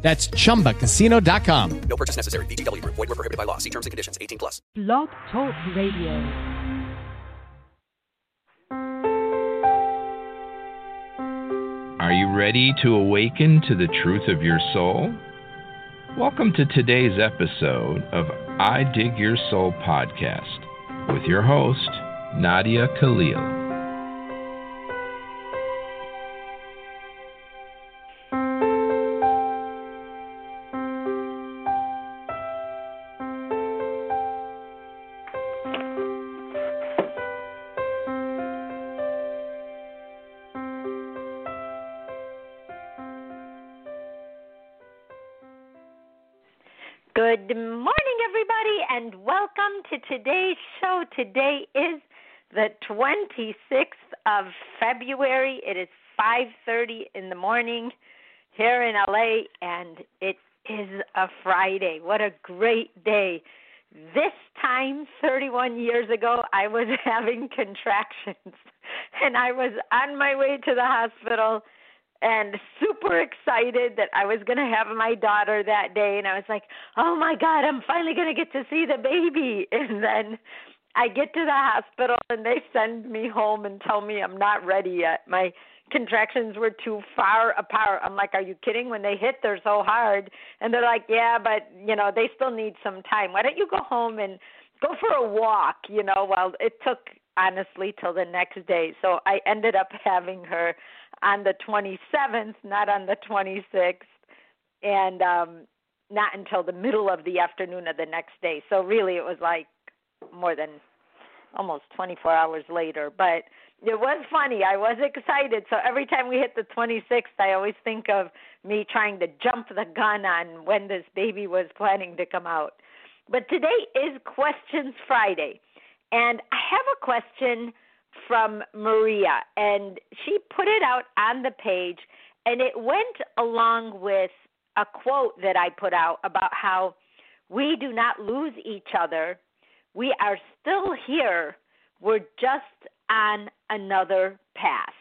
That's chumbacasino.com. No purchase necessary. VGW Group. Void were prohibited by law. See terms and conditions. 18 plus. Blog Talk Radio. Are you ready to awaken to the truth of your soul? Welcome to today's episode of I Dig Your Soul podcast with your host, Nadia Khalil. Good morning, everybody, and welcome to today's show. Today is the 26th of February. It is 5:30 in the morning here in LA, and it is a Friday. What a great day! This time, 31 years ago, I was having contractions, and I was on my way to the hospital and super excited that I was going to have my daughter that day and I was like, "Oh my god, I'm finally going to get to see the baby." And then I get to the hospital and they send me home and tell me I'm not ready yet. My contractions were too far apart. I'm like, "Are you kidding? When they hit, they're so hard." And they're like, "Yeah, but, you know, they still need some time. Why don't you go home and go for a walk, you know?" Well, it took honestly till the next day. So I ended up having her on the 27th, not on the 26th, and um, not until the middle of the afternoon of the next day. So really, it was like more than almost 24 hours later. But it was funny. I was excited. So every time we hit the 26th, I always think of me trying to jump the gun on when this baby was planning to come out. But today is Questions Friday. And I have a question from Maria, and she put it out on the page, and it went along with a quote that I put out about how we do not lose each other. We are still here. We're just on another path.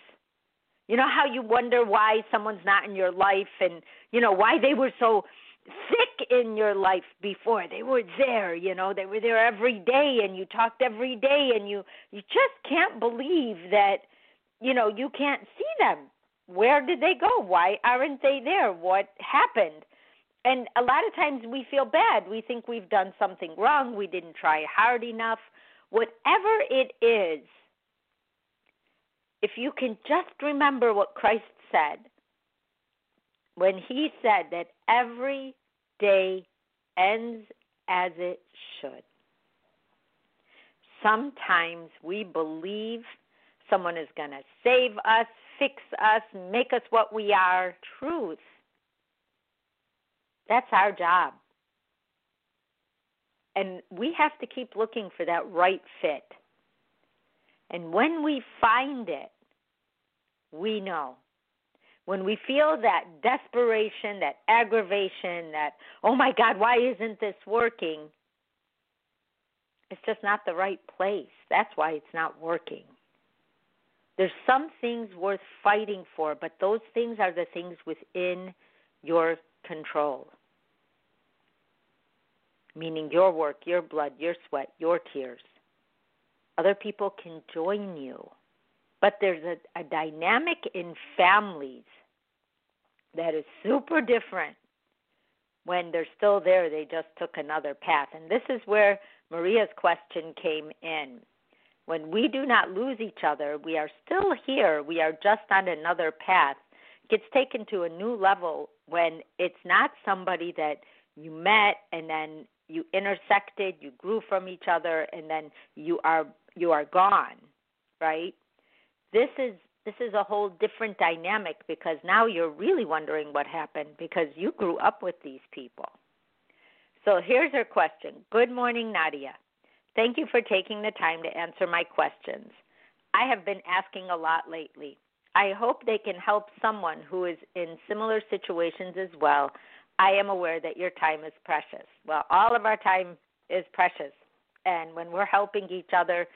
You know how you wonder why someone's not in your life and, you know, why they were so thick in your life before. They were there you know they were there every day and you talked every day and you you just can't believe that you know you can't see them. Where did they go? Why aren't they there? What happened? And a lot of times we feel bad. We think we've done something wrong. We didn't try hard enough. Whatever it is if you can just remember what Christ said when he said that every day ends as it should. Sometimes we believe someone is going to save us, fix us, make us what we are. Truth. That's our job. And we have to keep looking for that right fit. And when we find it, we know when we feel that desperation, that aggravation, that, oh my God, why isn't this working? It's just not the right place. That's why it's not working. There's some things worth fighting for, but those things are the things within your control. Meaning your work, your blood, your sweat, your tears. Other people can join you. But there's a, a dynamic in families that is super different when they're still there, they just took another path. And this is where Maria's question came in. When we do not lose each other, we are still here, we are just on another path. It gets taken to a new level when it's not somebody that you met and then you intersected, you grew from each other and then you are you are gone, right? This is this is a whole different dynamic because now you're really wondering what happened because you grew up with these people. So here's her question Good morning, Nadia. Thank you for taking the time to answer my questions. I have been asking a lot lately. I hope they can help someone who is in similar situations as well. I am aware that your time is precious. Well, all of our time is precious. And when we're helping each other,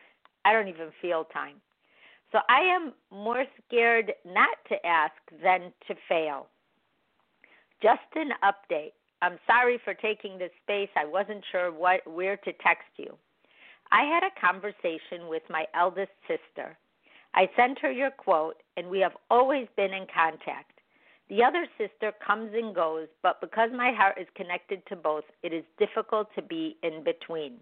I don't even feel time. So I am more scared not to ask than to fail. Just an update. I'm sorry for taking this space. I wasn't sure what where to text you. I had a conversation with my eldest sister. I sent her your quote, and we have always been in contact. The other sister comes and goes, but because my heart is connected to both, it is difficult to be in between.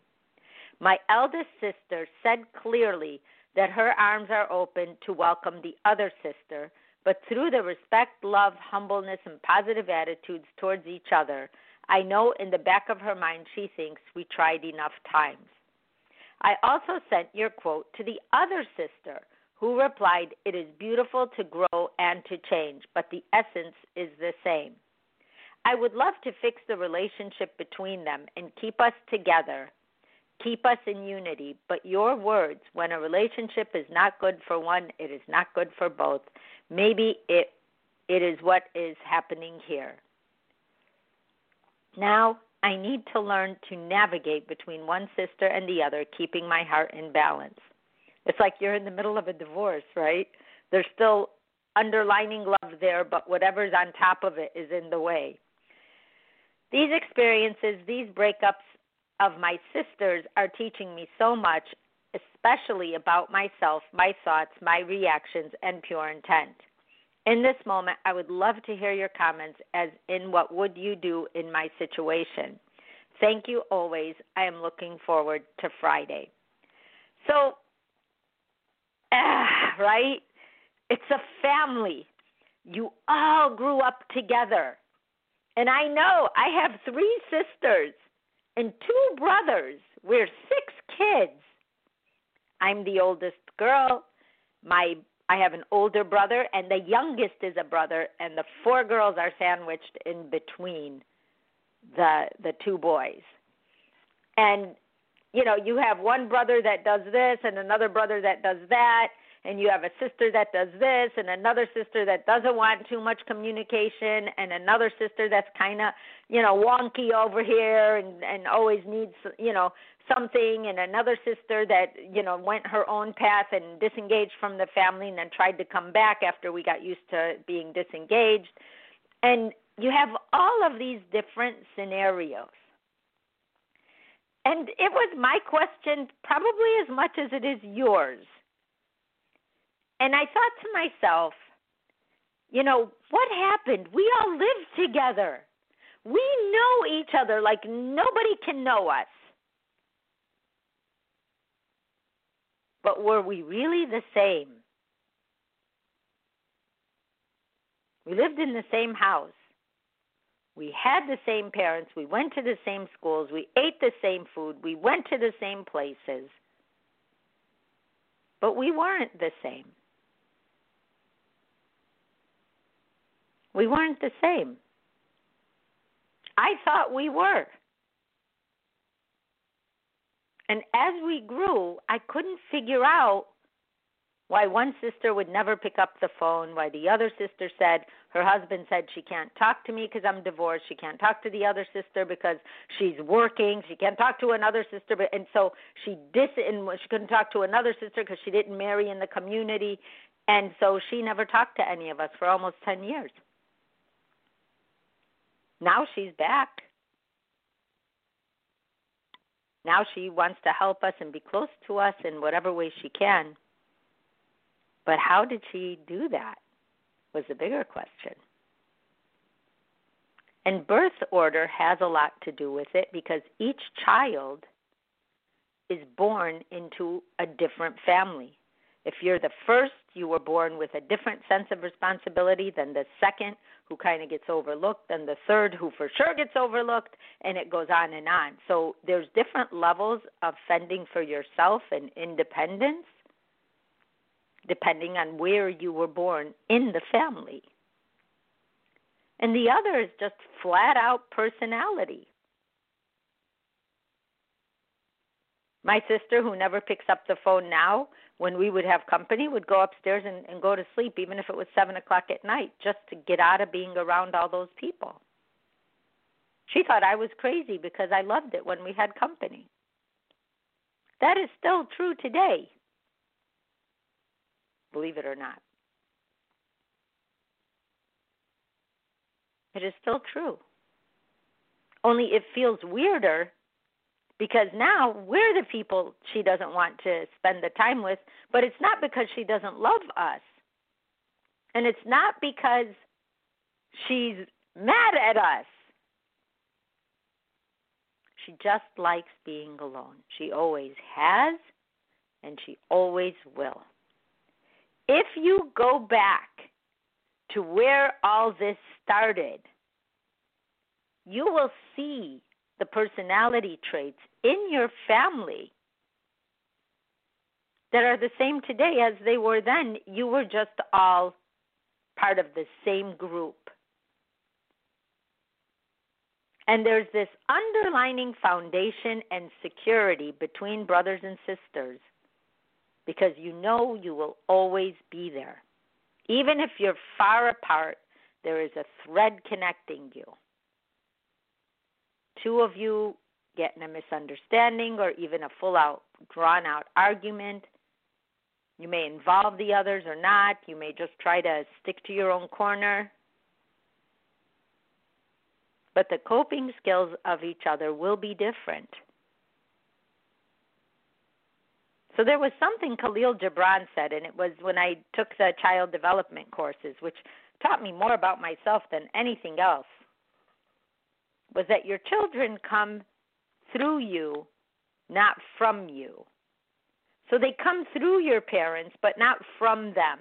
My eldest sister said clearly that her arms are open to welcome the other sister, but through the respect, love, humbleness, and positive attitudes towards each other, I know in the back of her mind she thinks we tried enough times. I also sent your quote to the other sister, who replied, It is beautiful to grow and to change, but the essence is the same. I would love to fix the relationship between them and keep us together, keep us in unity. But your words, when a relationship is not good for one, it is not good for both. Maybe it it is what is happening here. Now I need to learn to navigate between one sister and the other, keeping my heart in balance. It's like you're in the middle of a divorce, right? There's still underlining love there, but whatever's on top of it is in the way. These experiences, these breakups of my sisters are teaching me so much, especially about myself, my thoughts, my reactions, and pure intent. In this moment, I would love to hear your comments as in what would you do in my situation. Thank you always. I am looking forward to Friday. So, ah, right? It's a family. You all grew up together. And I know I have three sisters and two brothers. We're six kids. I'm the oldest girl. My I have an older brother and the youngest is a brother and the four girls are sandwiched in between the the two boys. And you know, you have one brother that does this and another brother that does that and you have a sister that does this and another sister that doesn't want too much communication and another sister that's kind of you know wonky over here and and always needs you know something and another sister that you know went her own path and disengaged from the family and then tried to come back after we got used to being disengaged. And you have all of these different scenarios. And it was my question probably as much as it is yours and I thought to myself, you know, what happened? We all live together. We know each other like nobody can know us. But were we really the same? We lived in the same house. We had the same parents. We went to the same schools. We ate the same food. We went to the same places. But we weren't the same. We weren't the same. I thought we were. And as we grew, I couldn't figure out why one sister would never pick up the phone, why the other sister said her husband said she can't talk to me because I'm divorced, she can't talk to the other sister because she's working, she can't talk to another sister, but and so she dis and she couldn't talk to another sister because she didn't marry in the community, and so she never talked to any of us for almost ten years. Now she's back. Now she wants to help us and be close to us in whatever way she can. But how did she do that? Was the bigger question. And birth order has a lot to do with it because each child is born into a different family. If you're the first, you were born with a different sense of responsibility than the second, who kind of gets overlooked, and the third, who for sure gets overlooked, and it goes on and on. So there's different levels of fending for yourself and independence depending on where you were born in the family. And the other is just flat out personality. My sister, who never picks up the phone now, when we would have company, would go upstairs and, and go to sleep, even if it was seven o'clock at night, just to get out of being around all those people. She thought I was crazy because I loved it when we had company. That is still true today, believe it or not. It is still true. Only it feels weirder because now we're the people she doesn't want to spend the time with, but it's not because she doesn't love us. And it's not because she's mad at us. She just likes being alone. She always has, and she always will. If you go back to where all this started, you will see the personality traits in your family that are the same today as they were then. You were just all part of the same group. And there's this underlining foundation and security between brothers and sisters because you know you will always be there. Even if you're far apart, there is a thread connecting you. Two of you get in a misunderstanding or even a full out, drawn out argument. You may involve the others or not. You may just try to stick to your own corner. But the coping skills of each other will be different. So there was something Kahlil Gibran said, and it was when I took the child development courses, which taught me more about myself than anything else, was that your children come through you, not from you. So they come through your parents, but not from them.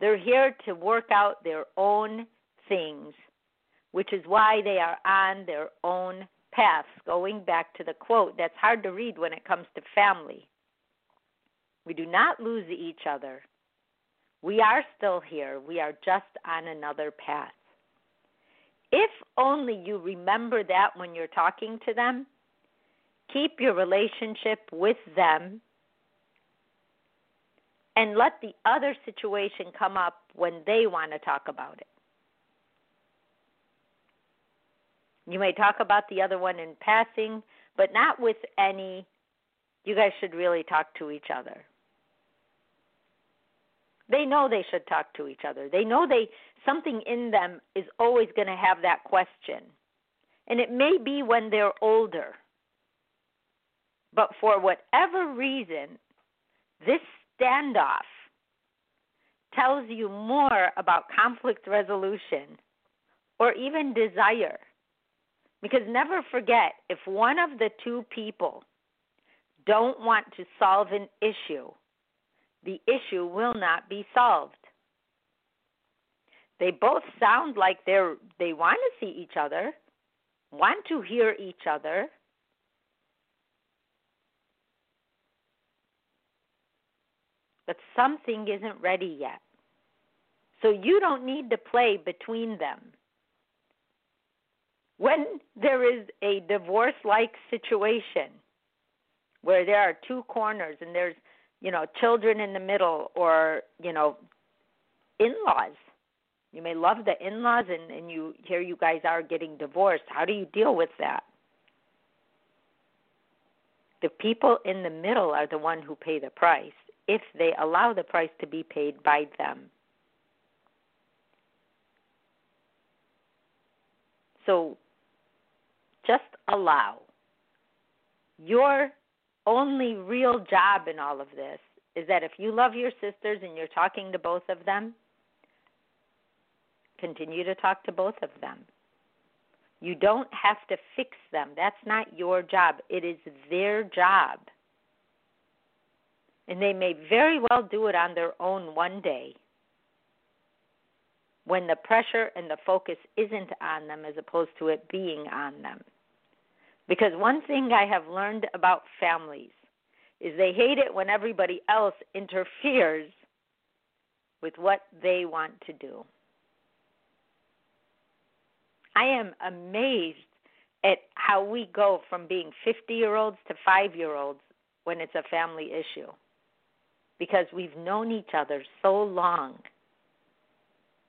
They're here to work out their own things, which is why they are on their own paths. Going back to the quote, that's hard to read when it comes to family. We do not lose each other. We are still here. We are just on another path. Only you remember that when you're talking to them, keep your relationship with them and let the other situation come up when they want to talk about it. You may talk about the other one in passing, but not with any, you guys should really talk to each other. They know they should talk to each other. They know they something in them is always going to have that question. And it may be when they're older. But for whatever reason, this standoff tells you more about conflict resolution or even desire. Because never forget, if one of the two people don't want to solve an issue, the issue will not be solved. They both sound like they're they want to see each other, want to hear each other. But something isn't ready yet. So you don't need to play between them. When there is a divorce like situation where there are two corners and there's you know, children in the middle or, you know, in-laws. You may love the in-laws and and you here you guys are getting divorced. How do you deal with that? The people in the middle are the one who pay the price if they allow the price to be paid by them. So just allow. Your only real job in all of this is that if you love your sisters and you're talking to both of them, continue to talk to both of them. You don't have to fix them. That's not your job. It is their job. And they may very well do it on their own one day when the pressure and the focus isn't on them as opposed to it being on them. Because one thing I have learned about families is they hate it when everybody else interferes with what they want to do. I am amazed at how we go from being 50 year olds to 5 year olds when it's a family issue because we've known each other so long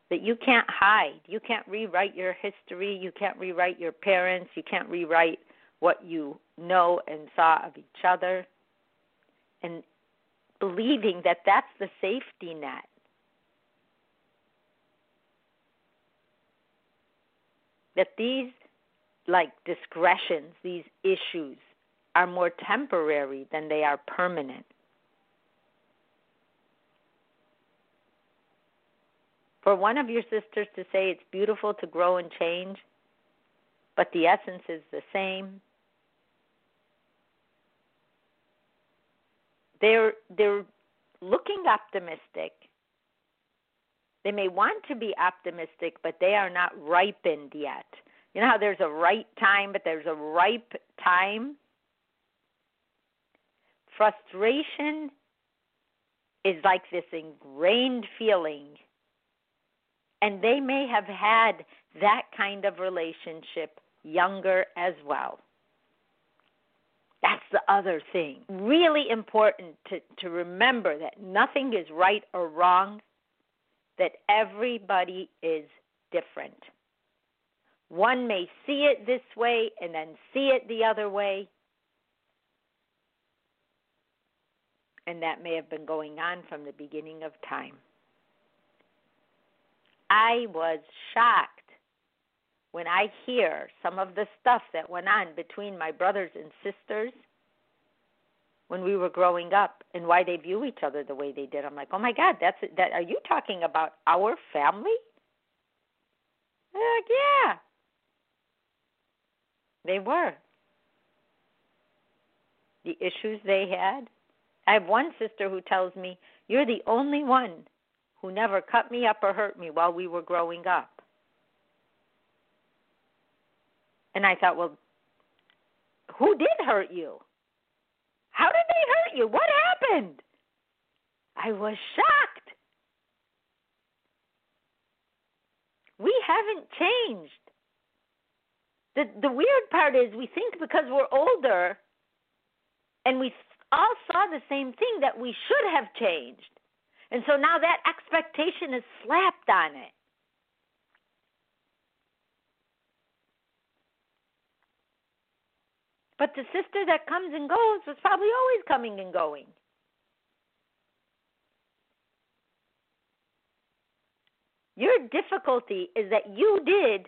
that you can't hide. You can't rewrite your history. You can't rewrite your parents. You can't rewrite what you know and saw of each other. And believing that that's the safety net. That these, like discretions, these issues, are more temporary than they are permanent. For one of your sisters to say it's beautiful to grow and change, but the essence is the same. They're they're looking optimistic. They may want to be optimistic, but they are not ripened yet. You know how there's a right time, but there's a ripe time? Frustration is like this ingrained feeling. And they may have had that kind of relationship younger as well. That's the other thing. Really important to, to remember that nothing is right or wrong, that everybody is different. One may see it this way and then see it the other way. And that may have been going on from the beginning of time. I was shocked when I hear some of the stuff that went on between my brothers and sisters when we were growing up and why they view each other the way they did. I'm like, "Oh my god, that's that are you talking about our family?" They're like, "Yeah." They were. The issues they had. I have one sister who tells me, "You're the only one who never cut me up or hurt me while we were growing up." And I thought, well, who did hurt you? How did they hurt you? What happened? I was shocked. We haven't changed. The the weird part is we think because we're older and we all saw the same thing that we should have changed. And so now that expectation is slapped on it. But the sister that comes and goes was probably always coming and going. Your difficulty is that you did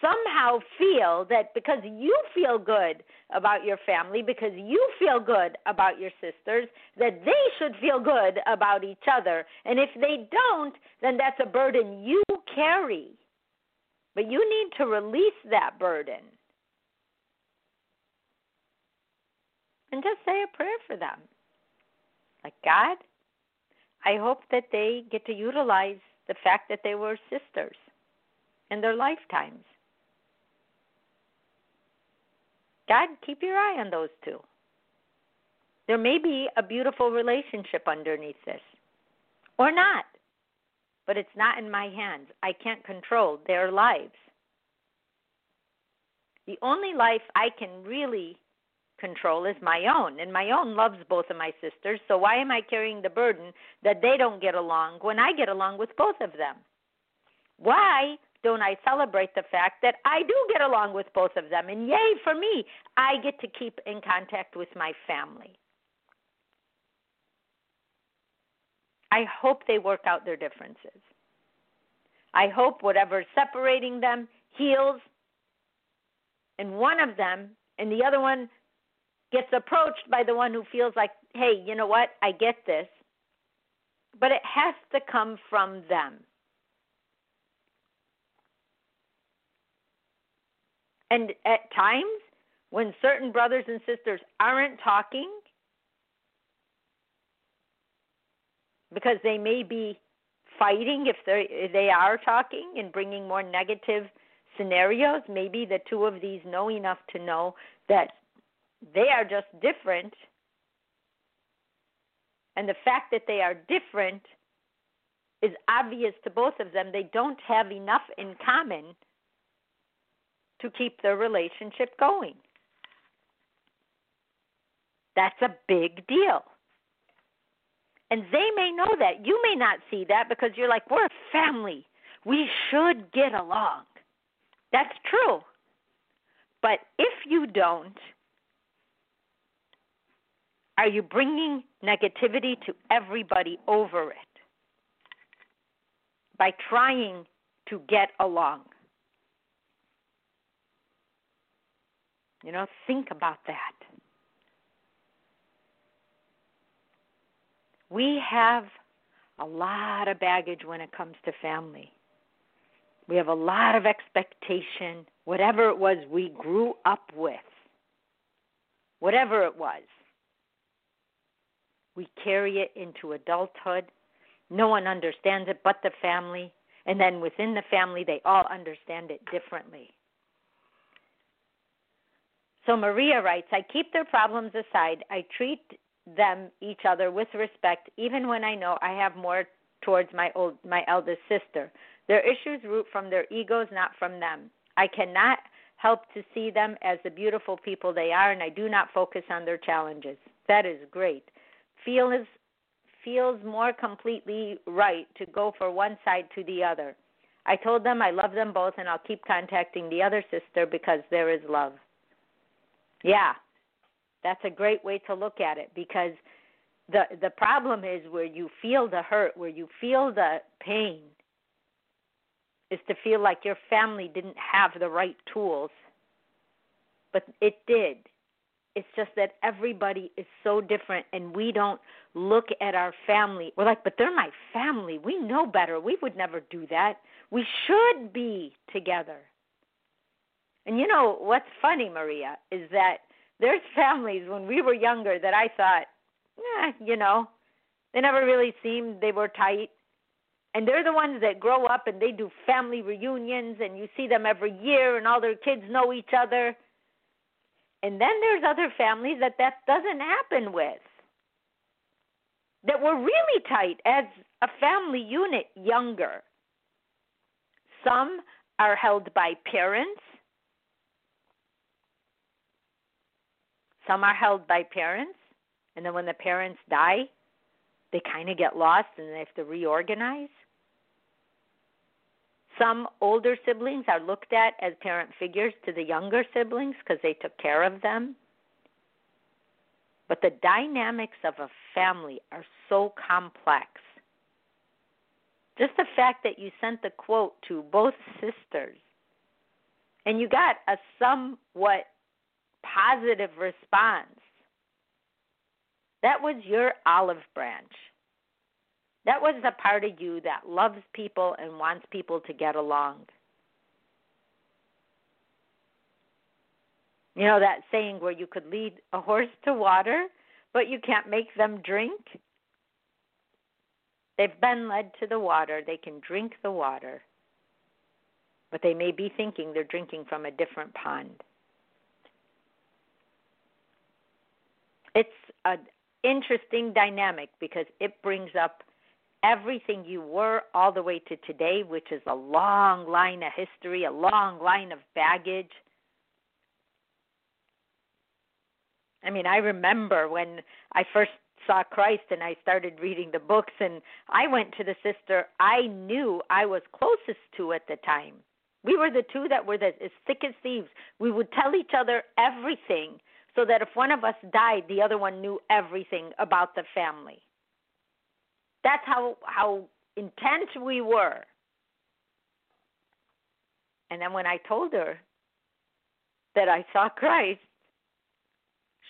somehow feel that because you feel good about your family, because you feel good about your sisters, that they should feel good about each other. And if they don't, then that's a burden you carry. But you need to release that burden. And just say a prayer for them. Like, God, I hope that they get to utilize the fact that they were sisters in their lifetimes. God, keep your eye on those two. There may be a beautiful relationship underneath this, or not, but it's not in my hands. I can't control their lives. The only life I can really control is my own. And my own loves both of my sisters, so why am I carrying the burden that they don't get along when I get along with both of them? Why don't I celebrate the fact that I do get along with both of them? And yay for me, I get to keep in contact with my family. I hope they work out their differences. I hope whatever's separating them heals, and one of them and the other one gets approached by the one who feels like, hey, you know what? I get this. But it has to come from them. And at times, when certain brothers and sisters aren't talking, because they may be fighting if they if they are talking and bringing more negative scenarios, maybe the two of these know enough to know that they are just different. And the fact that they are different is obvious to both of them. They don't have enough in common to keep their relationship going. That's a big deal. And they may know that. You may not see that because you're like, we're a family. We should get along. That's true. But if you don't, are you bringing negativity to everybody over it by trying to get along? You know, think about that. We have a lot of baggage when it comes to family. We have a lot of expectation, whatever it was we grew up with, whatever it was. We carry it into adulthood. No one understands it but the family. And then within the family, they all understand it differently. So Maria writes I keep their problems aside. I treat them each other with respect even when I know I have more towards my old my eldest sister. Their issues root from their egos, not from them. I cannot help to see them as the beautiful people they are and I do not focus on their challenges. That is great. Feels feels more completely right to go for one side to the other. I told them I love them both and I'll keep contacting the other sister because there is love. Yeah, that's a great way to look at it because the the problem is where you feel the hurt, where you feel the pain is to feel like your family didn't have the right tools. But it did. It's just that everybody is so different and we don't look at our family. We're like, but they're my family. We know better. We would never do that. We should be together. And you know what's funny, Maria, is that there's families when we were younger that I thought, eh, you know, they never really seemed they were tight. And they're the ones that grow up and they do family reunions and you see them every year and all their kids know each other. And then there's other families that that doesn't happen with. That were really tight as a family unit younger. Some are held by parents Some are held by parents, and then when the parents die, they kind of get lost and they have to reorganize. Some older siblings are looked at as parent figures to the younger siblings because they took care of them. But the dynamics of a family are so complex. Just the fact that you sent the quote to both sisters and you got a somewhat positive response. That was your olive branch. That was the part of you that loves people and wants people to get along. You know that saying where you could lead a horse to water, but you can't make them drink? They've been led to the water, they can drink the water, but they may be thinking they're drinking from a different pond. it's an interesting dynamic because it brings up everything you were all the way to today, which is a long line of history, a long line of baggage. I mean, I remember when I first saw Christ and I started reading the books, and I went to the sister I knew I was closest to at the time. We were the two that were the, as thick as thieves. We would tell each other everything so that if one of us died, the other one knew everything about the family. That's how how intense we were. And then when I told her that I saw Christ,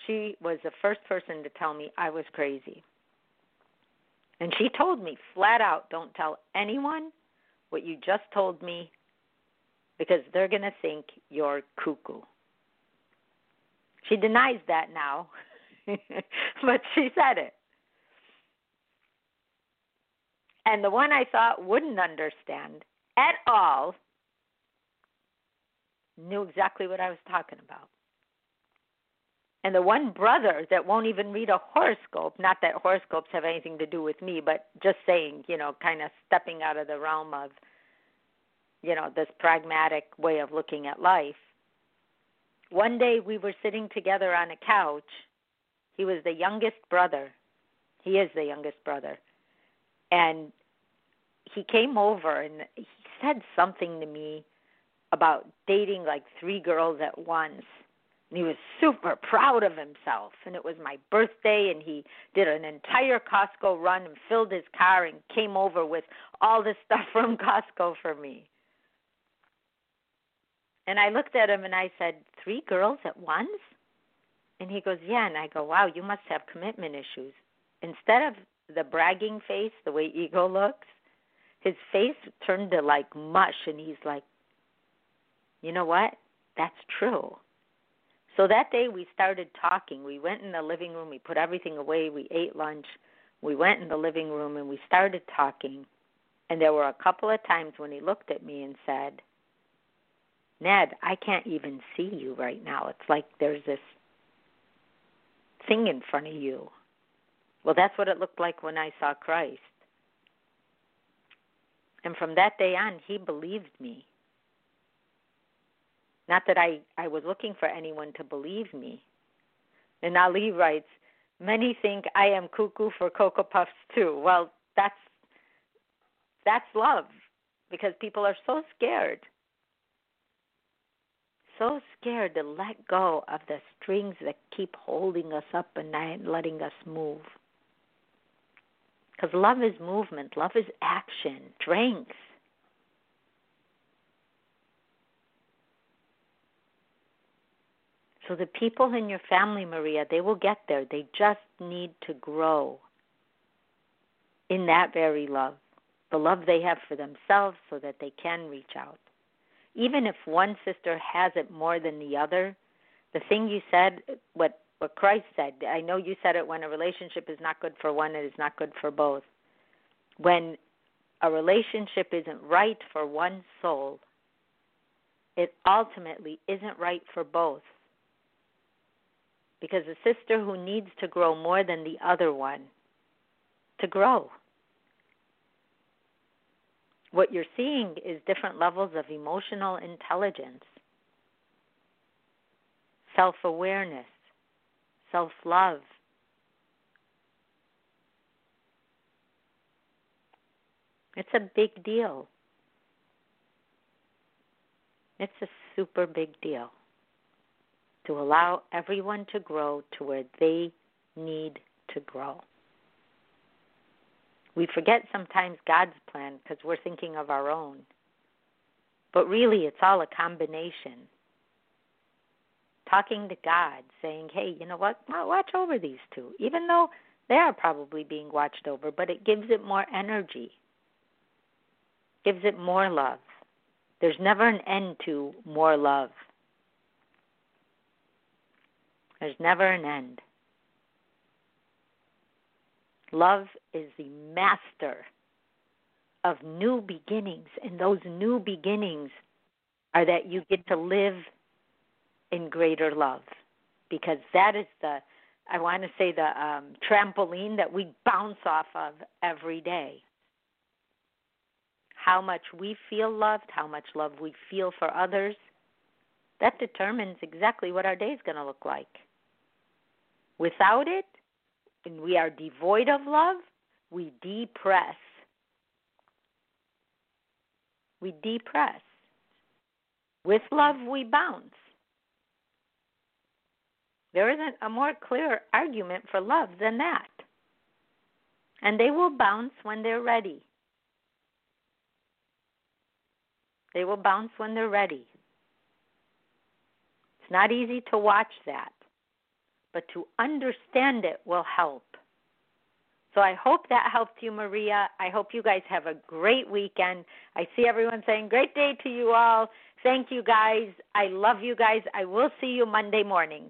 she was the first person to tell me I was crazy. And she told me flat out, don't tell anyone what you just told me because they're going to think you're cuckoo. She denies that now, but she said it. And the one I thought wouldn't understand at all knew exactly what I was talking about. And the one brother that won't even read a horoscope, not that horoscopes have anything to do with me, but just saying, you know, kind of stepping out of the realm of, you know, this pragmatic way of looking at life one day we were sitting together on a couch. He was the youngest brother. He is the youngest brother. And he came over and he said something to me about dating like three girls at once. And he was super proud of himself. And it was my birthday, and he did an entire Costco run and filled his car and came over with all this stuff from Costco for me. And I looked at him and I said, Three girls at once? And he goes, Yeah. And I go, Wow, you must have commitment issues. Instead of the bragging face, the way ego looks, his face turned to like mush and he's like, You know what? That's true. So that day we started talking. We went in the living room, we put everything away, we ate lunch. We went in the living room and we started talking. And there were a couple of times when he looked at me and said, Ned, I can't even see you right now. It's like there's this thing in front of you. Well, that's what it looked like when I saw Christ. And from that day on, he believed me. Not that I, I was looking for anyone to believe me. And Ali writes, Many think I am cuckoo for Cocoa Puffs too. Well, that's that's love because people are so scared. So scared to let go of the strings that keep holding us up and not letting us move. Because love is movement, love is action, strength. So the people in your family, Maria, they will get there. They just need to grow in that very love, the love they have for themselves so that they can reach out. Even if one sister has it more than the other, the thing you said, what what Christ said, I know you said it when a relationship is not good for one, it is not good for both. When a relationship isn't right for one soul, it ultimately isn't right for both because a sister who needs to grow more than the other one to grow. What you're seeing is different levels of emotional intelligence, self awareness, self love. It's a big deal. It's a super big deal to allow everyone to grow to where they need to grow. We forget sometimes God's plan because we're thinking of our own. But really, it's all a combination. Talking to God, saying, hey, you know what? Well, watch over these two, even though they are probably being watched over, but it gives it more energy, gives it more love. There's never an end to more love. There's never an end. Love is the master of new beginnings, and those new beginnings are that you get to live in greater love because that is the I want to say the um, trampoline that we bounce off of every day. How much we feel loved, how much love we feel for others, that determines exactly what our day is going to look like. Without it, and we are devoid of love, we depress. We depress. With love, we bounce. There isn't a more clear argument for love than that. And they will bounce when they're ready. They will bounce when they're ready. It's not easy to watch that but to understand it will help. So I hope that helped you, Maria. I hope you guys have a great weekend. I see everyone saying, Great day to you all. Thank you, guys. I love you guys. I will see you Monday morning.